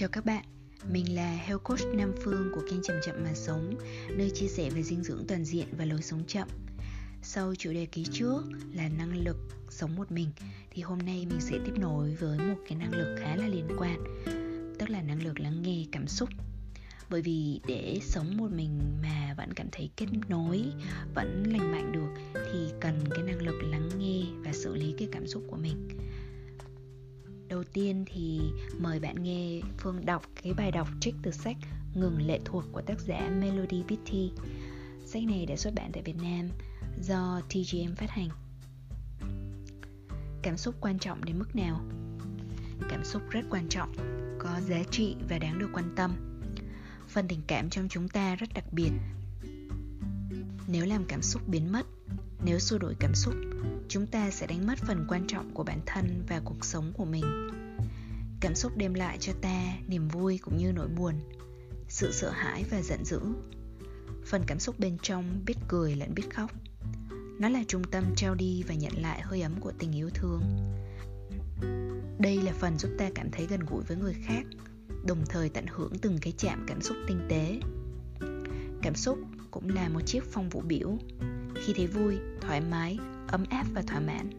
Chào các bạn, mình là Health Coach Nam Phương của kênh Chậm Chậm Mà Sống Nơi chia sẻ về dinh dưỡng toàn diện và lối sống chậm. Sau chủ đề ký trước là năng lực sống một mình Thì hôm nay mình sẽ tiếp nối với một cái năng lực khá là liên quan Tức là năng lực lắng nghe cảm xúc. Bởi vì để sống một mình mà vẫn cảm thấy kết nối vẫn lành mạnh được thì cần cái năng lực lắng nghe và xử lý cái cảm xúc của mình. Đầu tiên thì mời bạn nghe Phương đọc cái bài đọc trích từ sách Ngừng lệ thuộc của tác giả Melody Beatty. Sách này đã xuất bản tại Việt Nam do TGM phát hành. Cảm xúc quan trọng đến mức nào? Cảm xúc rất quan trọng, có giá trị và đáng được quan tâm. Phần tình cảm trong chúng ta rất đặc biệt. Nếu làm cảm xúc biến mất, nếu xua đổi cảm xúc, chúng ta sẽ đánh mất phần quan trọng của bản thân và cuộc sống của mình. Cảm xúc đem lại cho ta niềm vui cũng như nỗi buồn, sự sợ hãi và giận dữ. Phần cảm xúc bên trong biết cười lẫn biết khóc. Nó là trung tâm trao đi và nhận lại hơi ấm của tình yêu thương. Đây là phần giúp ta cảm thấy gần gũi với người khác, đồng thời tận hưởng từng cái chạm cảm xúc tinh tế. Cảm xúc cũng là một chiếc phong vũ biểu khi thấy vui, thoải mái, ấm áp và thỏa mãn.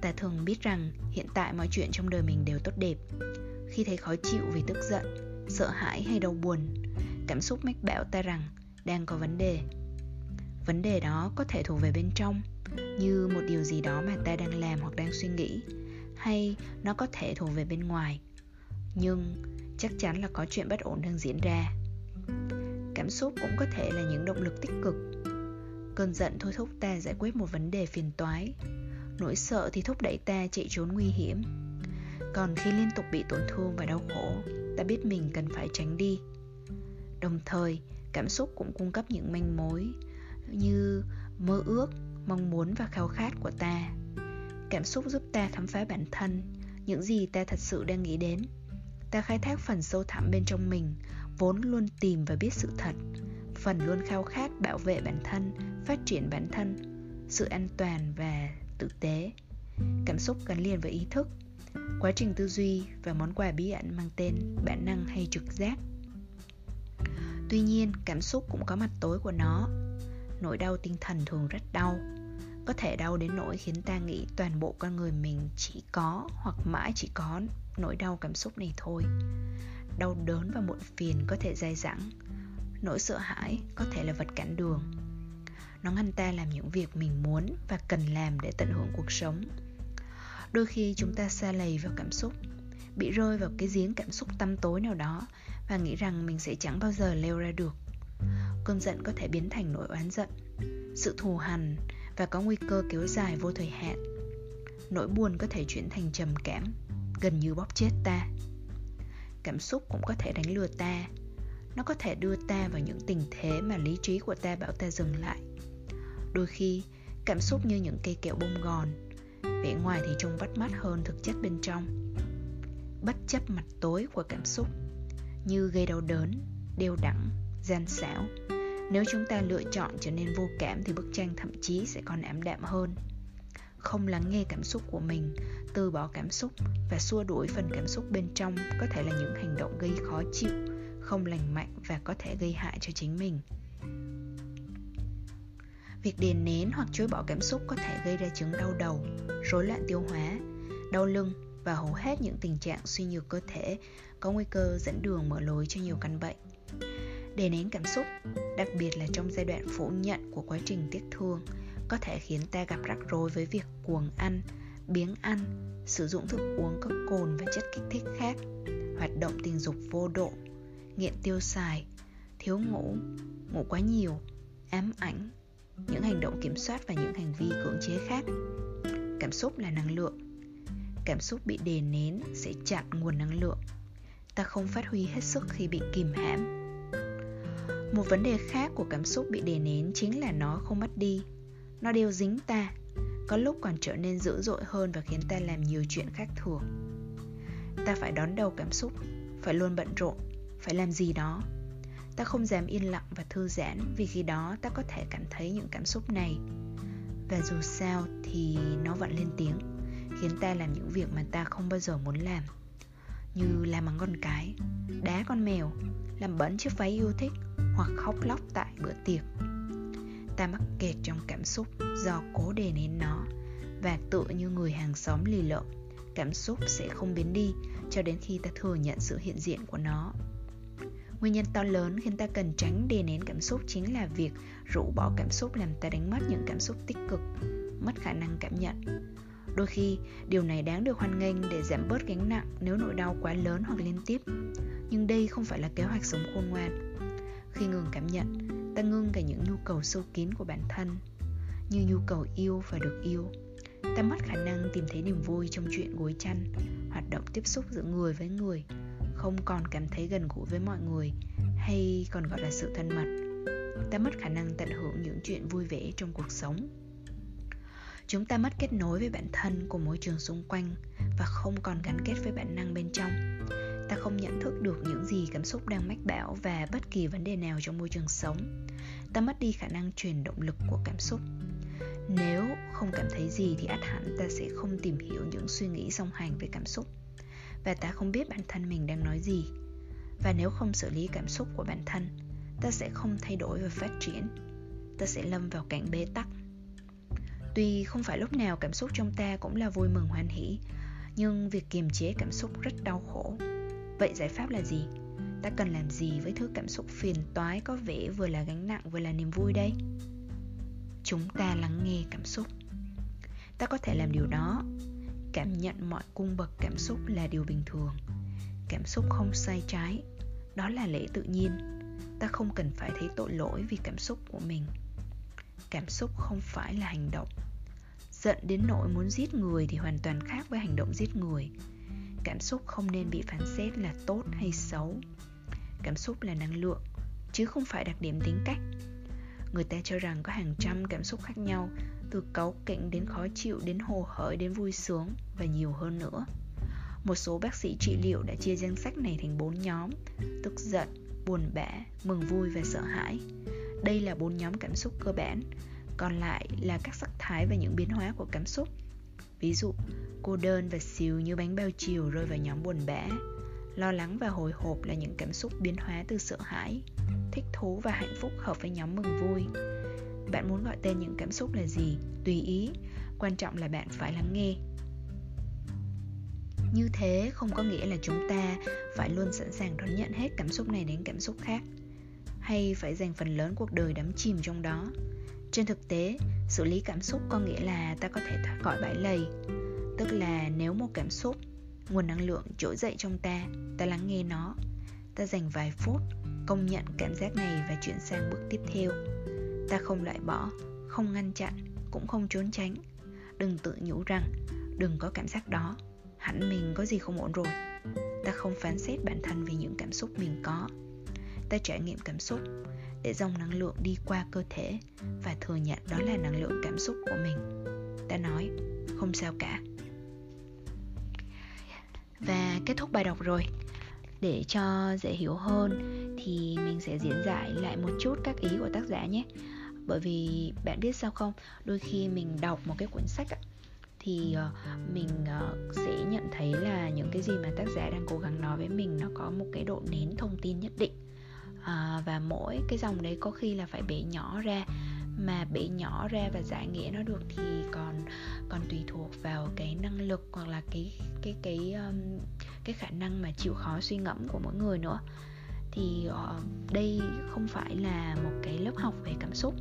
Ta thường biết rằng hiện tại mọi chuyện trong đời mình đều tốt đẹp. Khi thấy khó chịu vì tức giận, sợ hãi hay đau buồn, cảm xúc mách bảo ta rằng đang có vấn đề. Vấn đề đó có thể thuộc về bên trong, như một điều gì đó mà ta đang làm hoặc đang suy nghĩ, hay nó có thể thuộc về bên ngoài. Nhưng chắc chắn là có chuyện bất ổn đang diễn ra. Cảm xúc cũng có thể là những động lực tích cực. Cơn giận thôi thúc ta giải quyết một vấn đề phiền toái. Nỗi sợ thì thúc đẩy ta chạy trốn nguy hiểm. Còn khi liên tục bị tổn thương và đau khổ Ta biết mình cần phải tránh đi. Đồng thời, cảm xúc cũng cung cấp những manh mối Như mơ ước, mong muốn và khao khát của ta. Cảm xúc giúp ta khám phá bản thân Những gì ta thật sự đang nghĩ đến. Ta khai thác phần sâu thẳm bên trong mình Vốn luôn tìm và biết sự thật phần luôn khao khát bảo vệ bản thân phát triển bản thân, sự an toàn và tử tế. Cảm xúc gắn liền với ý thức. Quá trình tư duy và món quà bí ẩn mang tên bản năng hay trực giác. Tuy nhiên, cảm xúc cũng có mặt tối của nó. Nỗi đau tinh thần thường rất đau. Có thể đau đến nỗi khiến ta nghĩ toàn bộ con người mình chỉ có hoặc mãi chỉ có nỗi đau cảm xúc này thôi. Đau đớn và muộn phiền có thể dai dẳng. Nỗi sợ hãi có thể là vật cản đường nó ngăn ta làm những việc mình muốn và cần làm để tận hưởng cuộc sống. Đôi khi chúng ta xa lầy vào cảm xúc, bị rơi vào cái giếng cảm xúc tăm tối nào đó và nghĩ rằng mình sẽ chẳng bao giờ leo ra được. Cơn giận có thể biến thành nỗi oán giận, sự thù hằn và có nguy cơ kéo dài vô thời hạn. Nỗi buồn có thể chuyển thành trầm cảm, gần như bóp chết ta. Cảm xúc cũng có thể đánh lừa ta, nó có thể đưa ta vào những tình thế mà lý trí của ta bảo ta dừng lại đôi khi, cảm xúc như những cây kẹo bông gòn, vẻ ngoài thì trông bắt mắt hơn thực chất bên trong. Bất chấp mặt tối của cảm xúc, như gây đau đớn đeo đẳng gian xảo. Nếu chúng ta lựa chọn trở nên vô cảm thì bức tranh thậm chí sẽ còn ảm đạm hơn. Không lắng nghe cảm xúc của mình, từ bỏ cảm xúc và xua đuổi phần cảm xúc bên trong có thể là những hành động gây khó chịu, không lành mạnh và có thể gây hại cho chính mình việc đền nén hoặc chối bỏ cảm xúc có thể gây ra chứng đau đầu, rối loạn tiêu hóa, đau lưng và hầu hết những tình trạng suy nhược cơ thể có nguy cơ dẫn đường mở lối cho nhiều căn bệnh. Đè nén cảm xúc, đặc biệt là trong giai đoạn phủ nhận của quá trình tiếc thương, có thể khiến ta gặp rắc rối với việc cuồng ăn, biếng ăn, sử dụng thức uống có cồn và chất kích thích khác, hoạt động tình dục vô độ, nghiện tiêu xài, thiếu ngủ ngủ quá nhiều, ám ảnh những hành động kiểm soát và những hành vi cưỡng chế khác. Cảm xúc là năng lượng. Cảm xúc bị đè nén sẽ chặn nguồn năng lượng. Ta không phát huy hết sức khi bị kìm hãm. Một vấn đề khác của cảm xúc bị đè nén chính là nó không mất đi. Nó đều dính ta, có lúc còn trở nên dữ dội hơn và khiến ta làm nhiều chuyện khác thường. Ta phải đón đầu cảm xúc, phải luôn bận rộn, phải làm gì đó ta không dám yên lặng và thư giãn vì khi đó ta có thể cảm thấy những cảm xúc này và dù sao thì nó vẫn lên tiếng khiến ta làm những việc mà ta không bao giờ muốn làm như làm mắng con cái, đá con mèo, làm bẩn chiếc váy yêu thích hoặc khóc lóc tại bữa tiệc. Ta mắc kẹt trong cảm xúc do cố đè nén nó và tựa như người hàng xóm lì lợm, cảm xúc sẽ không biến đi cho đến khi ta thừa nhận sự hiện diện của nó. Nguyên nhân to lớn khiến ta cần tránh đè nén cảm xúc chính là việc rũ bỏ cảm xúc làm ta đánh mất những cảm xúc tích cực, mất khả năng cảm nhận. Đôi khi, điều này đáng được hoan nghênh để giảm bớt gánh nặng nếu nỗi đau quá lớn hoặc liên tiếp. Nhưng đây không phải là kế hoạch sống khôn ngoan. Khi ngừng cảm nhận, ta ngưng cả những nhu cầu sâu kín của bản thân, như nhu cầu yêu và được yêu. Ta mất khả năng tìm thấy niềm vui trong chuyện gối chăn, hoạt động tiếp xúc giữa người với người, không còn cảm thấy gần gũi với mọi người hay còn gọi là sự thân mật. Ta mất khả năng tận hưởng những chuyện vui vẻ trong cuộc sống. Chúng ta mất kết nối với bản thân của môi trường xung quanh và không còn gắn kết với bản năng bên trong ta không nhận thức được những gì cảm xúc đang mách bảo và bất kỳ vấn đề nào trong môi trường sống ta mất đi khả năng truyền động lực của cảm xúc nếu không cảm thấy gì thì ắt hẳn ta sẽ không tìm hiểu những suy nghĩ song hành với cảm xúc và ta không biết bản thân mình đang nói gì. Và nếu không xử lý cảm xúc của bản thân, ta sẽ không thay đổi và phát triển. Ta sẽ lâm vào cảnh bế tắc. Tuy không phải lúc nào cảm xúc trong ta cũng là vui mừng hoan hỷ, nhưng việc kiềm chế cảm xúc rất đau khổ. Vậy giải pháp là gì? Ta cần làm gì với thứ cảm xúc phiền toái có vẻ vừa là gánh nặng vừa là niềm vui đây? Chúng ta lắng nghe cảm xúc. Ta có thể làm điều đó. Cảm nhận mọi cung bậc cảm xúc là điều bình thường. Cảm xúc không sai trái, Đó là lẽ tự nhiên. Ta không cần phải thấy tội lỗi vì cảm xúc của mình. Cảm xúc không phải là hành động. Giận đến nỗi muốn giết người thì hoàn toàn khác với hành động giết người. Cảm xúc không nên bị phán xét là tốt hay xấu. Cảm xúc là năng lượng, chứ không phải đặc điểm tính cách. Người ta cho rằng có hàng trăm cảm xúc khác nhau từ cáu kỉnh đến khó chịu đến hồ hởi đến vui sướng và nhiều hơn nữa một số bác sĩ trị liệu đã chia danh sách này thành bốn nhóm tức giận buồn bã mừng vui và sợ hãi đây là bốn nhóm cảm xúc cơ bản còn lại là các sắc thái và những biến hóa của cảm xúc Ví dụ, cô đơn và xìu như bánh bao chiều rơi vào nhóm buồn bã. Lo lắng và hồi hộp là những cảm xúc biến hóa từ sợ hãi. Thích thú và hạnh phúc hợp với nhóm mừng vui. Bạn muốn gọi tên những cảm xúc là gì? Tùy ý. Quan trọng là bạn phải lắng nghe. Như thế không có nghĩa là chúng ta phải luôn sẵn sàng đón nhận hết cảm xúc này đến cảm xúc khác, hay phải dành phần lớn cuộc đời đắm chìm trong đó trên thực tế, xử lý cảm xúc có nghĩa là ta có thể thoát khỏi bãi lầy tức là nếu một cảm xúc, nguồn năng lượng trỗi dậy trong ta ta lắng nghe nó, ta dành vài phút công nhận cảm giác này và chuyển sang bước tiếp theo ta không loại bỏ, không ngăn chặn, cũng không trốn tránh. Đừng tự nhủ rằng, đừng có cảm giác đó, hẳn mình có gì không ổn rồi. Ta không phán xét bản thân vì những cảm xúc mình có. Ta trải nghiệm cảm xúc để dòng năng lượng đi qua cơ thể và thừa nhận đó là năng lượng cảm xúc của mình. Ta nói, không sao cả. Và kết thúc bài đọc rồi. Để cho dễ hiểu hơn thì mình sẽ diễn giải lại một chút các ý của tác giả nhé bởi vì bạn biết sao không? Đôi khi mình đọc một cái cuốn sách thì ờ, mình ờ, sẽ nhận thấy là những cái gì mà tác giả đang cố gắng nói với mình nó có một cái độ nén thông tin nhất định. À, và mỗi cái dòng đấy có khi là phải bể nhỏ ra. Mà bể nhỏ ra và giải nghĩa nó được thì còn còn tùy thuộc vào cái năng lực hoặc là cái cái cái um, cái khả năng mà chịu khó suy ngẫm của mỗi người nữa thì ờ, đây không phải là một cái lớp học về cảm xúc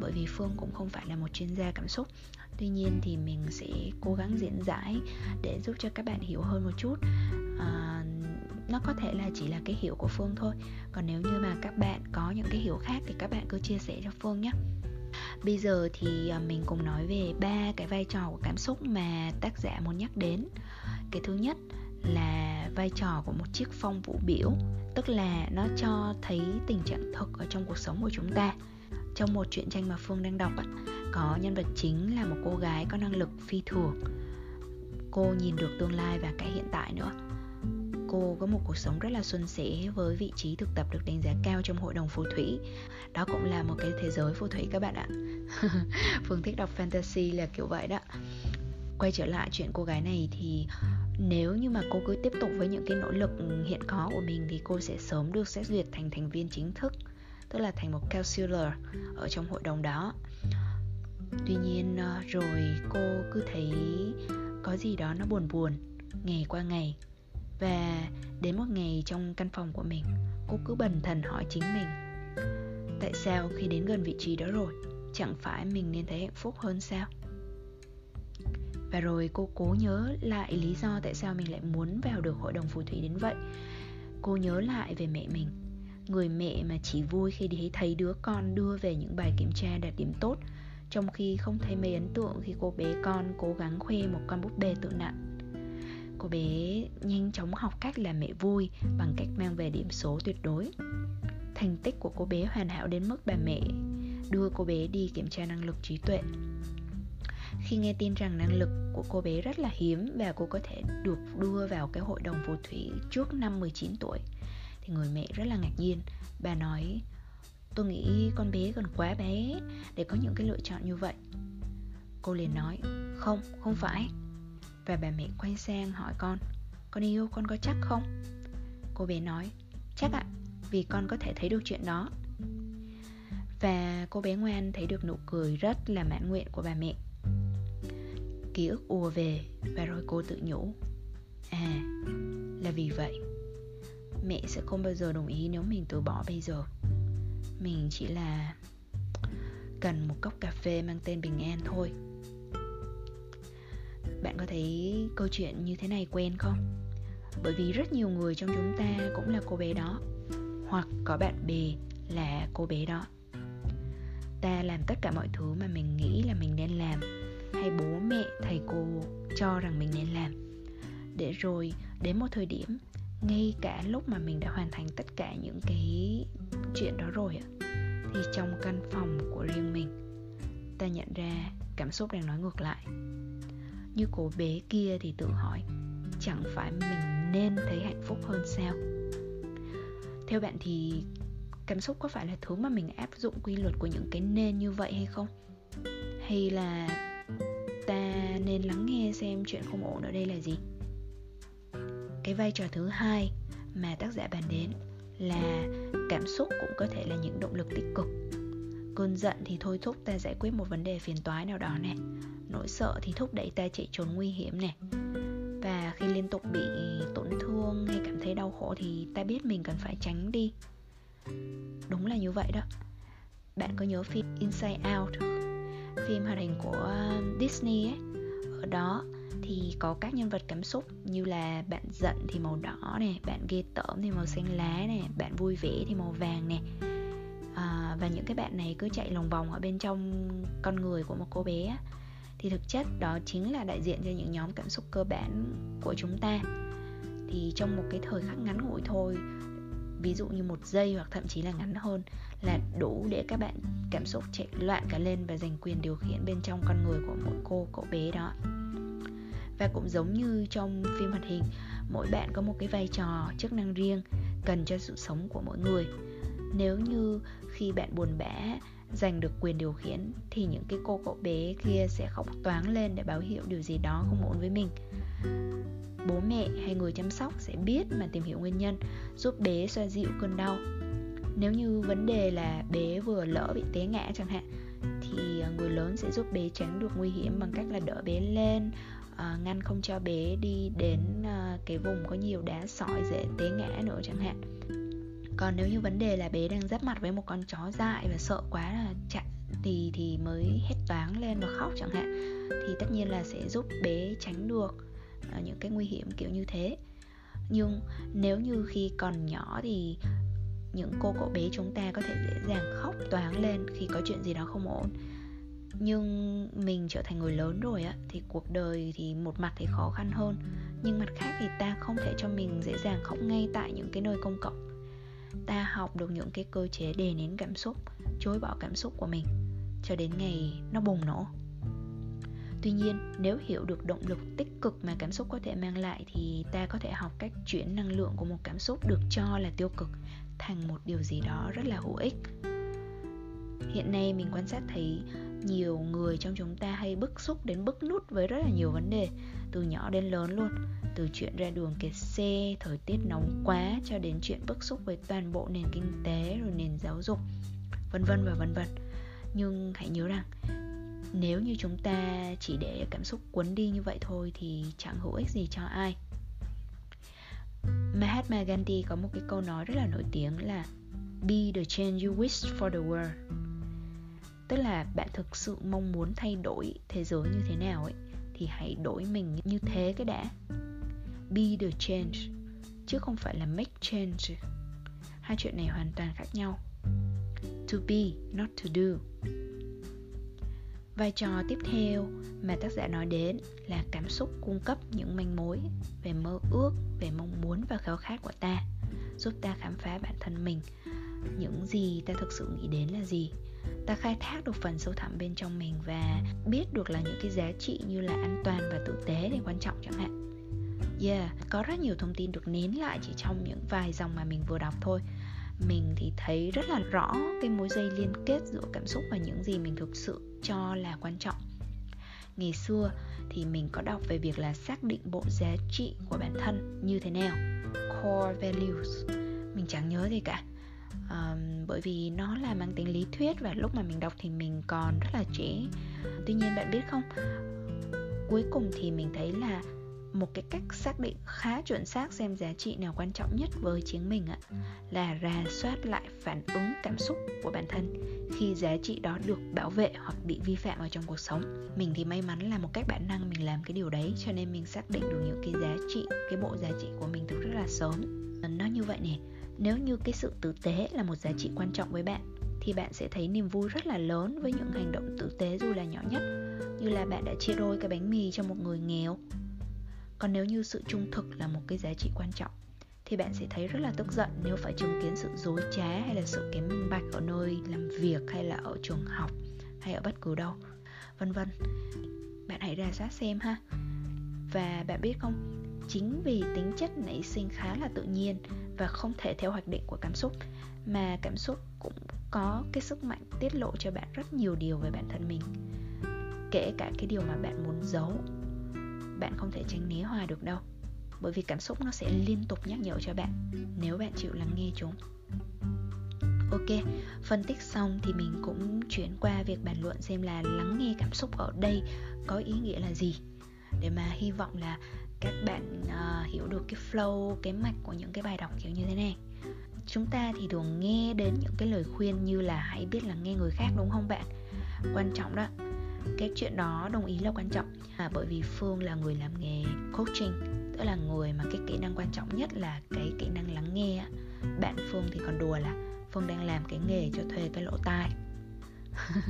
bởi vì phương cũng không phải là một chuyên gia cảm xúc. Tuy nhiên thì mình sẽ cố gắng diễn giải để giúp cho các bạn hiểu hơn một chút. À, nó có thể là chỉ là cái hiểu của phương thôi. Còn nếu như mà các bạn có những cái hiểu khác thì các bạn cứ chia sẻ cho phương nhé. Bây giờ thì ờ, mình cùng nói về ba cái vai trò của cảm xúc mà tác giả muốn nhắc đến. Cái thứ nhất là vai trò của một chiếc phong vũ biểu, tức là nó cho thấy tình trạng thực ở trong cuộc sống của chúng ta. Trong một truyện tranh mà phương đang đọc có nhân vật chính là một cô gái có năng lực phi thường. Cô nhìn được tương lai và cả hiện tại nữa. Cô có một cuộc sống rất là xuân sẻ với vị trí thực tập được đánh giá cao trong hội đồng phù thủy. Đó cũng là một cái thế giới phù thủy các bạn ạ. Phương thích đọc fantasy là kiểu vậy đó. Quay trở lại chuyện cô gái này thì nếu như mà cô cứ tiếp tục với những cái nỗ lực ừ, hiện có của mình thì cô sẽ sớm được xét duyệt thành thành viên chính thức, tức là thành một counselor ở trong hội đồng đó. Tuy nhiên ờ, rồi cô cứ thấy có gì đó nó buồn buồn ngày qua ngày. Và đến một ngày trong căn phòng của mình, cô cứ bần thần hỏi chính mình, tại sao khi đến gần vị trí đó rồi, chẳng phải mình nên thấy hạnh phúc hơn sao? Và rồi cô cố nhớ lại lý do tại sao mình lại muốn vào được hội đồng phù thủy đến vậy. Cô nhớ lại về mẹ mình, người mẹ mà chỉ vui khi thấy thấy đứa con đưa về những bài kiểm tra đạt điểm tốt, trong khi không thấy mấy ấn tượng khi cô bé con cố gắng khoe một con búp bê tự nặng cô bé nhanh chóng học cách làm mẹ vui bằng cách mang về điểm số tuyệt đối. Thành tích của cô bé hoàn hảo đến mức bà mẹ đưa cô bé đi kiểm tra năng lực trí tuệ khi nghe tin rằng năng lực của cô bé rất là hiếm và cô có thể được đưa vào cái hội đồng phù thủy trước năm 19 tuổi thì người mẹ rất là ngạc nhiên. Bà nói tôi nghĩ con bé còn quá bé để có những cái lựa chọn như vậy. Cô liền nói không không phải. Và bà mẹ quay sang hỏi con Con yêu con có chắc không? Cô bé nói Chắc ạ, vì con có thể thấy được chuyện đó. Và cô bé ngoan thấy được nụ cười rất là mãn nguyện của bà mẹ. Ký ức ùa về và rồi cô tự nhủ À, là vì vậy Mẹ sẽ không bao giờ đồng ý nếu mình từ bỏ bây giờ. Mình chỉ là cần một cốc cà phê mang tên bình an thôi. Bạn có thấy câu chuyện như thế này quen không? Bởi vì rất nhiều người trong chúng ta cũng là cô bé đó hoặc có bạn bè là cô bé đó. Ta làm tất cả mọi thứ mà mình nghĩ là mình nên làm hay bố mẹ, thầy cô cho rằng mình nên làm. Để rồi, đến một thời điểm, ngay cả lúc mà mình đã hoàn thành tất cả những cái chuyện đó rồi thì trong căn phòng của riêng mình, ta nhận ra cảm xúc đang nói ngược lại. Như cô bé kia thì tự hỏi, chẳng phải mình nên thấy hạnh phúc hơn sao? Theo bạn thì cảm xúc có phải là thứ mà mình áp dụng quy luật của những cái nên như vậy hay không? Hay là ta nên lắng nghe xem chuyện không ổn ở đây là gì. Cái vai trò thứ hai mà tác giả bàn đến là cảm xúc cũng có thể là những động lực tích cực. Cơn giận thì thôi thúc ta giải quyết một vấn đề phiền toái nào đó nè. Nỗi sợ thì thúc đẩy ta chạy trốn nguy hiểm nè. Và khi liên tục bị tổn thương hay cảm thấy đau khổ thì ta biết mình cần phải tránh đi. Đúng là như vậy đó. Bạn có nhớ phim Inside Out phim hoạt hình của um, Disney ấy. Ở đó thì có các nhân vật cảm xúc như là bạn giận thì màu đỏ nè bạn ghê tởm thì màu xanh lá nè bạn vui vẻ thì màu vàng nè. À, và những cái bạn này cứ chạy lòng vòng ở bên trong con người của một cô bé thì thực chất đó chính là đại diện cho những nhóm cảm xúc cơ bản của chúng ta. Thì trong một cái thời khắc ngắn ngủi thôi ví dụ như một giây hoặc thậm chí là ngắn hơn là đủ để các bạn cảm xúc chạy loạn cả lên và giành quyền điều khiển bên trong con người của mỗi cô cậu bé đó. Và cũng giống như trong phim hoạt hình mỗi bạn có một cái vai trò chức năng riêng cần cho sự sống của mỗi người. Nếu như khi bạn buồn bã giành được quyền điều khiển thì những cái cô cậu bé kia sẽ khóc toáng lên để báo hiệu điều gì đó không ổn với mình bố mẹ hay người chăm sóc sẽ biết mà tìm hiểu nguyên nhân, giúp bé xoa dịu cơn đau. Nếu như vấn đề là bé vừa lỡ bị té ngã chẳng hạn, thì à, người lớn sẽ giúp bé tránh được nguy hiểm bằng cách là đỡ bé lên à, ngăn không cho bé đi đến à, cái vùng có nhiều đá sỏi dễ té ngã nữa chẳng hạn. Còn nếu như vấn đề là bé đang giáp mặt với một con chó dại và sợ quá là chạy thì thì mới hét toáng lên và khóc chẳng hạn, thì tất nhiên là sẽ giúp bé tránh được. À, những cái nguy hiểm kiểu như thế. Nhưng nếu như khi còn nhỏ thì những cô cậu bé chúng ta có thể dễ dàng khóc toáng lên khi có chuyện gì đó không ổn. Nhưng mình trở thành người lớn rồi á, thì cuộc đời thì một mặt thì khó khăn hơn, nhưng mặt khác thì ta không thể cho mình dễ dàng khóc ngay tại những cái nơi công cộng. Ta học được những cái cơ chế đè nén cảm xúc, chối bỏ cảm xúc của mình, cho đến ngày nó bùng nổ tuy nhiên, nếu hiểu được động lực tích cực mà cảm xúc có thể mang lại thì ta có thể học cách chuyển năng lượng của một cảm xúc được cho là tiêu cực thành một điều gì đó rất là hữu ích. Hiện nay mình quan sát thấy nhiều người trong chúng ta hay bức xúc đến bức nút với rất là nhiều vấn đề, từ nhỏ đến lớn luôn, từ chuyện ra đường kẹt xe, thời tiết nóng quá cho đến chuyện bức xúc với toàn bộ nền kinh tế rồi nền giáo dục, vân vân và vân vân. Nhưng hãy nhớ rằng nếu như chúng ta chỉ để cảm xúc cuốn đi như vậy thôi thì chẳng hữu ích gì cho ai. Mahatma Gandhi có một cái câu nói rất là nổi tiếng là Be the change you wish for the world. Tức là bạn thực sự mong muốn thay đổi thế giới như thế nào ấy Thì hãy đổi mình như thế cái đã. Be the change Chứ không phải là make change. Hai chuyện này hoàn toàn khác nhau. To be, not to do. Vai trò tiếp theo mà tác giả nói đến là cảm xúc cung cấp những manh mối về mơ ước, về mong muốn và khao khát của ta, giúp ta khám phá bản thân mình. Những gì ta thực sự nghĩ đến là gì? Ta khai thác được phần sâu thẳm bên trong mình và biết được là những cái giá trị như là an toàn và tử tế thì quan trọng chẳng hạn. Yeah, có rất nhiều thông tin được nén lại chỉ trong những vài dòng mà mình vừa đọc thôi mình thì thấy rất là rõ cái mối dây liên kết giữa cảm xúc và những gì mình thực sự cho là quan trọng. Ngày xưa thì mình có đọc về việc là xác định bộ giá trị của bản thân như thế nào core values. Mình chẳng nhớ gì cả. Um, bởi vì nó là mang tính lý thuyết và lúc mà mình đọc thì mình còn rất là trẻ. Tuy nhiên bạn biết không cuối cùng thì mình thấy là một cái cách xác định khá chuẩn xác xem giá trị nào quan trọng nhất với chính mình ạ. Là rà soát lại phản ứng cảm xúc của bản thân. Khi giá trị đó được bảo vệ hoặc bị vi phạm ở trong cuộc sống mình thì may mắn là một cách bản năng mình làm cái điều đấy cho nên mình xác định được những cái giá trị cái bộ giá trị của mình từ rất là sớm. Nó như vậy nè nếu như cái sự tử tế là một giá trị quan trọng với bạn thì bạn sẽ thấy niềm vui rất là lớn với những hành động tử tế dù là nhỏ nhất. Như là bạn đã chia đôi cái bánh mì cho một người nghèo còn nếu như sự trung thực là một cái giá trị quan trọng, thì bạn sẽ thấy rất là tức giận nếu phải chứng kiến sự dối trá hay là sự kém minh bạch ở nơi làm việc hay là ở trường học hay ở bất cứ đâu. Vân vân, bạn hãy ra soát xem ha. Và bạn biết không, chính vì tính chất nảy sinh khá là tự nhiên và không thể theo hoạch định của cảm xúc, mà cảm xúc cũng có cái sức mạnh tiết lộ cho bạn rất nhiều điều về bản thân mình. Kể cả cái điều mà bạn muốn giấu bạn không thể tránh né hoài được đâu. Bởi vì cảm xúc nó sẽ liên tục nhắc nhở cho bạn nếu bạn chịu lắng nghe chúng. Ok phân tích xong thì mình cũng chuyển qua việc bàn luận xem là lắng nghe cảm xúc ở đây có ý nghĩa là gì. Để mà hy vọng là các bạn uh, hiểu được cái flow cái mạch của những cái bài đọc kiểu như thế này. Chúng ta thì thường nghe đến những cái lời khuyên như là hãy biết lắng nghe người khác đúng không bạn? Quan trọng đó cái chuyện đó đồng ý là quan trọng à, bởi vì phương là người làm nghề coaching tức là người mà cái kỹ năng quan trọng nhất là cái kỹ năng lắng nghe bạn phương thì còn đùa là phương đang làm cái nghề cho thuê cái lỗ tai.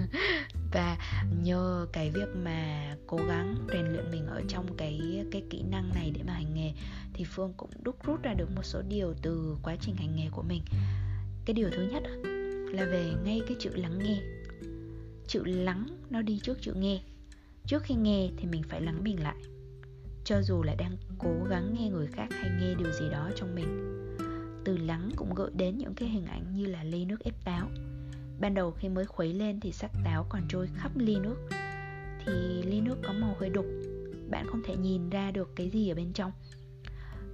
Và nhờ cái việc mà cố gắng rèn luyện mình ở trong cái cái kỹ năng này để mà hành nghề thì phương cũng đúc rút ra được một số điều từ quá trình hành nghề của mình. Cái điều thứ nhất là về ngay cái chữ lắng nghe chữ lắng nó đi trước chữ nghe. Trước khi nghe thì mình phải lắng mình lại. Cho dù là đang cố gắng nghe người khác hay nghe điều gì đó trong mình, từ lắng cũng gợi đến những cái hình ảnh như là ly nước ép táo. Ban đầu khi mới khuấy lên thì sắc táo còn trôi khắp ly nước, thì ly nước có màu hơi đục. Bạn không thể nhìn ra được cái gì ở bên trong.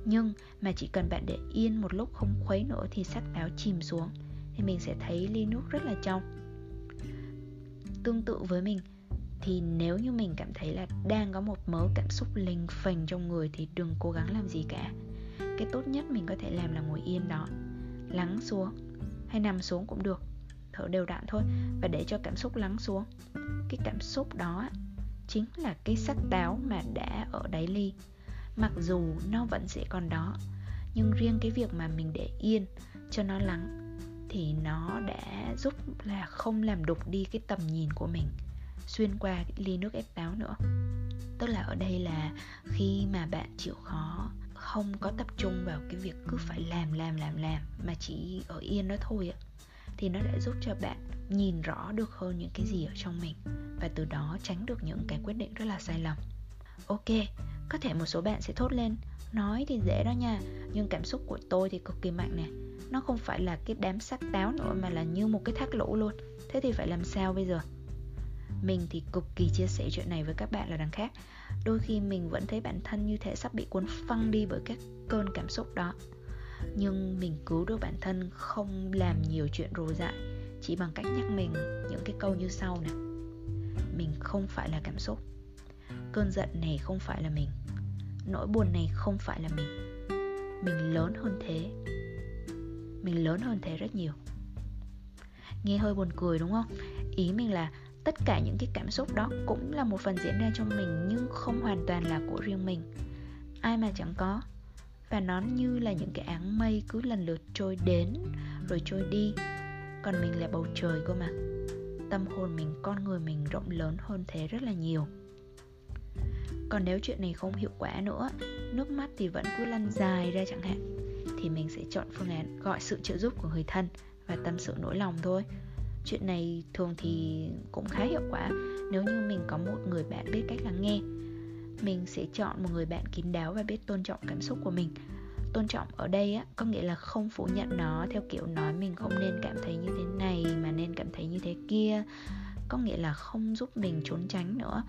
Nhưng mà chỉ cần bạn để yên một lúc không khuấy nữa thì sắc táo chìm xuống, thì mình sẽ thấy ly nước rất là trong tương tự với mình, thì nếu như mình cảm thấy là đang có một mớ cảm xúc lình phình trong người thì đừng cố gắng làm gì cả. Cái tốt nhất mình có thể làm là ngồi yên đó, lắng xuống hay nằm xuống cũng được, thở đều đặn thôi và để cho cảm xúc lắng xuống. Cái cảm xúc đó chính là cái sắc táo mà đã ở đáy ly. Mặc dù nó vẫn sẽ còn đó, nhưng riêng cái việc mà mình để yên cho nó lắng thì nó đã giúp là không làm đục đi cái tầm nhìn của mình xuyên qua cái ly nước ép táo nữa tức là ở đây là khi mà bạn chịu khó, không có tập trung vào cái việc cứ phải làm làm làm làm mà chỉ ở yên đó thôi ạ, thì nó đã giúp cho bạn nhìn rõ được hơn những cái gì ở trong mình và từ đó tránh được những cái quyết định rất là sai lầm ok, có thể một số bạn sẽ thốt lên, nói thì dễ đó nha, nhưng cảm xúc của tôi thì cực kỳ mạnh này nó không phải là cái đám sắc táo nữa mà là như một cái thác lũ luôn. Thế thì phải làm sao bây giờ? Mình thì cực kỳ chia sẻ chuyện này với các bạn là đằng khác. Đôi khi mình vẫn thấy bản thân như thể sắp bị cuốn phăng đi bởi các cơn cảm xúc đó. Nhưng mình cứu được bản thân không làm nhiều chuyện rồ dại, chỉ bằng cách nhắc mình những cái câu như sau nè. Mình không phải là cảm xúc. Cơn giận này không phải là mình. Nỗi buồn này không phải là mình. Mình lớn hơn thế mình lớn hơn thế rất nhiều. Nghe hơi buồn cười đúng không? Ý mình là tất cả những cái cảm xúc đó cũng là một phần diễn ra trong mình nhưng không hoàn toàn là của riêng mình. Ai mà chẳng có. Và nó như là những cái áng mây cứ lần lượt trôi đến rồi trôi đi. Còn mình là bầu trời cơ mà. Tâm hồn mình, con người mình rộng lớn hơn thế rất là nhiều. Còn nếu chuyện này không hiệu quả nữa, nước mắt thì vẫn cứ lăn dài ra chẳng hạn thì mình sẽ chọn phương án gọi sự trợ giúp của người thân và tâm sự nỗi lòng thôi. Chuyện này thường thì cũng khá hiệu quả nếu như mình có một người bạn biết cách lắng nghe. Mình sẽ chọn một người bạn kín đáo và biết tôn trọng cảm xúc của mình. Tôn trọng ở đây á, có nghĩa là không phủ nhận nó theo kiểu nói mình không nên cảm thấy như thế này mà nên cảm thấy như thế kia. Có nghĩa là không giúp mình trốn tránh nữa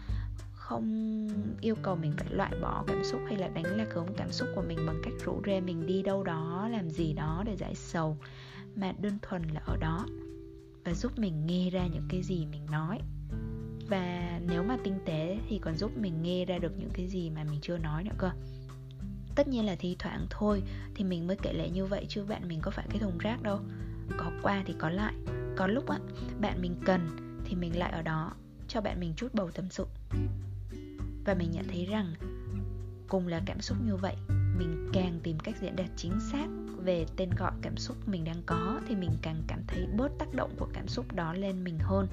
không yêu cầu mình phải loại bỏ cảm xúc hay là đánh lạc hướng cảm xúc của mình bằng cách rủ rê mình đi đâu đó, làm gì đó để giải sầu, mà đơn thuần là ở đó và giúp mình nghe ra những cái gì mình nói. Và nếu mà tinh tế thì còn giúp mình nghe ra được những cái gì mà mình chưa nói nữa cơ. Tất nhiên là thi thoảng thôi thì mình mới kể lệ như vậy chứ bạn mình có phải cái thùng rác đâu. Có qua thì có lại, có lúc á, bạn mình cần thì mình lại ở đó, cho bạn mình chút bầu tâm sự và mình nhận thấy rằng cùng là cảm xúc như vậy, mình càng tìm cách diễn đạt chính xác về tên gọi cảm xúc mình đang có thì mình càng cảm thấy bớt tác động của cảm xúc đó lên mình hơn.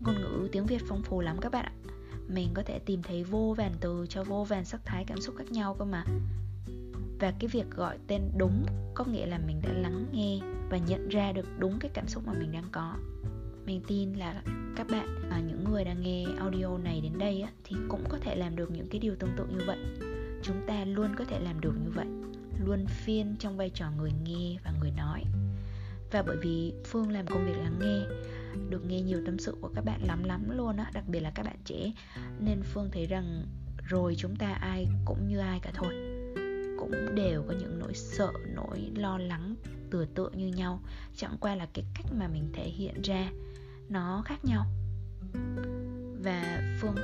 Ngôn ngữ tiếng việt phong phú lắm các bạn ạ. Mình có thể tìm thấy vô vàn từ cho vô vàn sắc thái cảm xúc khác nhau cơ mà. Và cái việc gọi tên đúng có nghĩa là mình đã lắng nghe và nhận ra được đúng cái cảm xúc mà mình đang có mình tin là các bạn à, những người đang nghe audio này đến đây á, thì cũng có thể làm được những cái điều tương tự như vậy. Chúng ta luôn có thể làm được như vậy luôn phiên trong vai trò người nghe và người nói. Và bởi vì phương làm công việc lắng nghe được nghe nhiều tâm sự của các bạn lắm lắm luôn á đặc biệt là các bạn trẻ nên phương thấy rằng rồi chúng ta ai cũng như ai cả thôi cũng đều có những nỗi sợ nỗi lo lắng tựa tựa như nhau, chẳng qua là cái cách mà mình thể hiện ra nó khác nhau. Và phương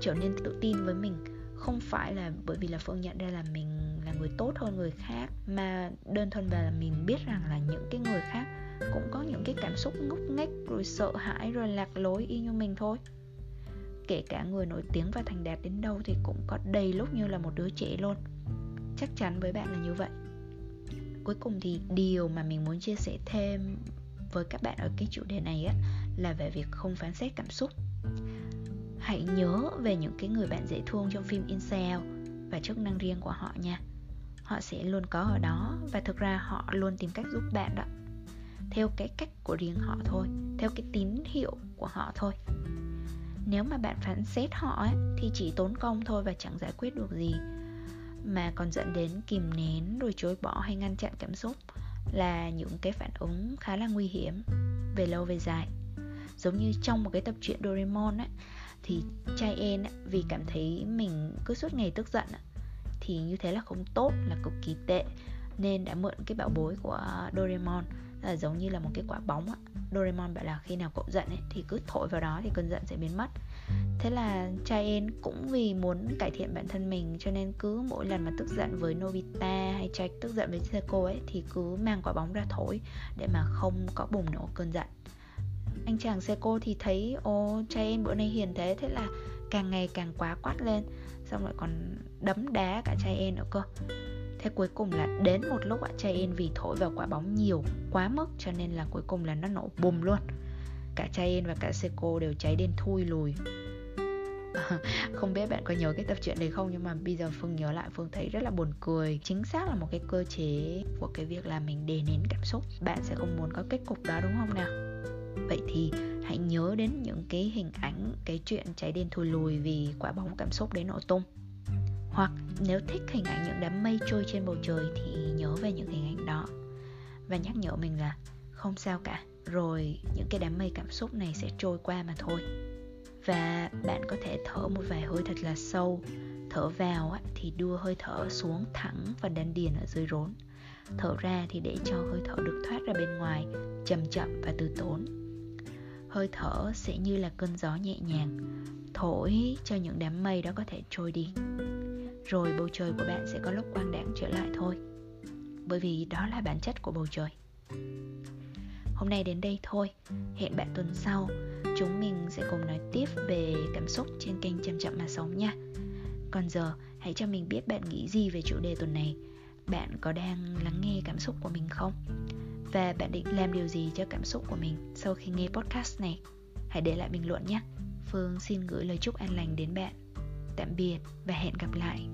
trở nên tự tin với mình, không phải là bởi vì là phương nhận ra là mình là người tốt hơn người khác, mà đơn thuần là mình biết rằng là những cái người khác cũng có những cái cảm xúc ngốc nghếch, rồi sợ hãi, rồi lạc lối y như mình thôi. Kể cả người nổi tiếng và thành đạt đến đâu thì cũng có đầy lúc như là một đứa trẻ luôn. Chắc chắn với bạn là như vậy cuối cùng thì điều mà mình muốn chia sẻ thêm với các bạn ở cái chủ đề này á là về việc không phán xét cảm xúc. Hãy nhớ về những cái người bạn dễ thương trong phim Incel và chức năng riêng của họ nha. Họ sẽ luôn có ở đó và thực ra họ luôn tìm cách giúp bạn đó theo cái cách của riêng họ thôi theo cái tín hiệu của họ thôi. Nếu mà bạn phán xét họ ấy, thì chỉ tốn công thôi và chẳng giải quyết được gì mà còn dẫn đến kìm nén, rồi chối bỏ hay ngăn chặn cảm xúc là những cái phản ứng khá là nguy hiểm, về lâu về dài. Giống như trong một cái tập truyện Doraemon ấy thì trai en vì cảm thấy mình cứ suốt ngày tức giận thì như thế là không tốt, là cực kỳ tệ, nên đã mượn cái bảo bối của Doraemon, là giống như là một cái quả bóng á. Doraemon bảo là khi nào cậu giận ấy, thì cứ thổi vào đó thì cơn giận sẽ biến mất thế là Chaen cũng vì muốn cải thiện bản thân mình, cho nên cứ mỗi lần mà tức giận với Nobita hay Jack tức giận với Seiko ấy, thì cứ mang quả bóng ra thổi để mà không có bùng nổ cơn giận. Anh chàng Seiko thì thấy, ô Chaen bữa nay hiền thế. Thế là càng ngày càng quá quát lên, xong lại còn đấm đá cả Chaen nữa cơ. Thế cuối cùng là đến một lúc ạ Chayen vì thổi vào quả bóng nhiều quá mức, cho nên là cuối cùng là nó nổ bùm luôn. Cả Chayen và cả Seiko đều cháy đen thui lùi. Không biết bạn có nhớ cái tập truyện đấy không, nhưng mà bây giờ phương nhớ lại, phương thấy rất là buồn cười. Chính xác là một cái cơ chế của cái việc là mình đề nén cảm xúc. Bạn sẽ không muốn có kết cục đó, đúng không nào? Vậy thì hãy nhớ đến những cái hình ảnh, cái chuyện cháy đen thui lùi vì quả bóng cảm xúc đến nổ tung. Hoặc nếu thích hình ảnh những đám mây trôi trên bầu trời thì nhớ về những hình ảnh đó. Và nhắc nhở mình là không sao cả rồi, những cái đám mây cảm xúc này sẽ trôi qua mà thôi. Và bạn có thể thở một vài hơi thật là sâu. Thở vào thì đưa hơi thở xuống thẳng và đan điền ở dưới rốn. Thở ra thì để cho hơi thở được thoát ra bên ngoài, chậm chậm và từ tốn. Hơi thở sẽ như là cơn gió nhẹ nhàng, thổi cho những đám mây đó có thể trôi đi. Rồi bầu trời của bạn sẽ có lúc quang đãng trở lại thôi. Bởi vì đó là bản chất của bầu trời hôm nay đến đây thôi. Hẹn bạn tuần sau. Chúng mình sẽ cùng nói tiếp về cảm xúc trên kênh chậm chậm mà sống nha. Còn giờ, hãy cho mình biết bạn nghĩ gì về chủ đề tuần này. Bạn có đang lắng nghe cảm xúc của mình không? Và bạn định làm điều gì cho cảm xúc của mình sau khi nghe podcast này? Hãy để lại bình luận nhé. Phương xin gửi lời chúc an lành đến bạn. Tạm biệt và hẹn gặp lại.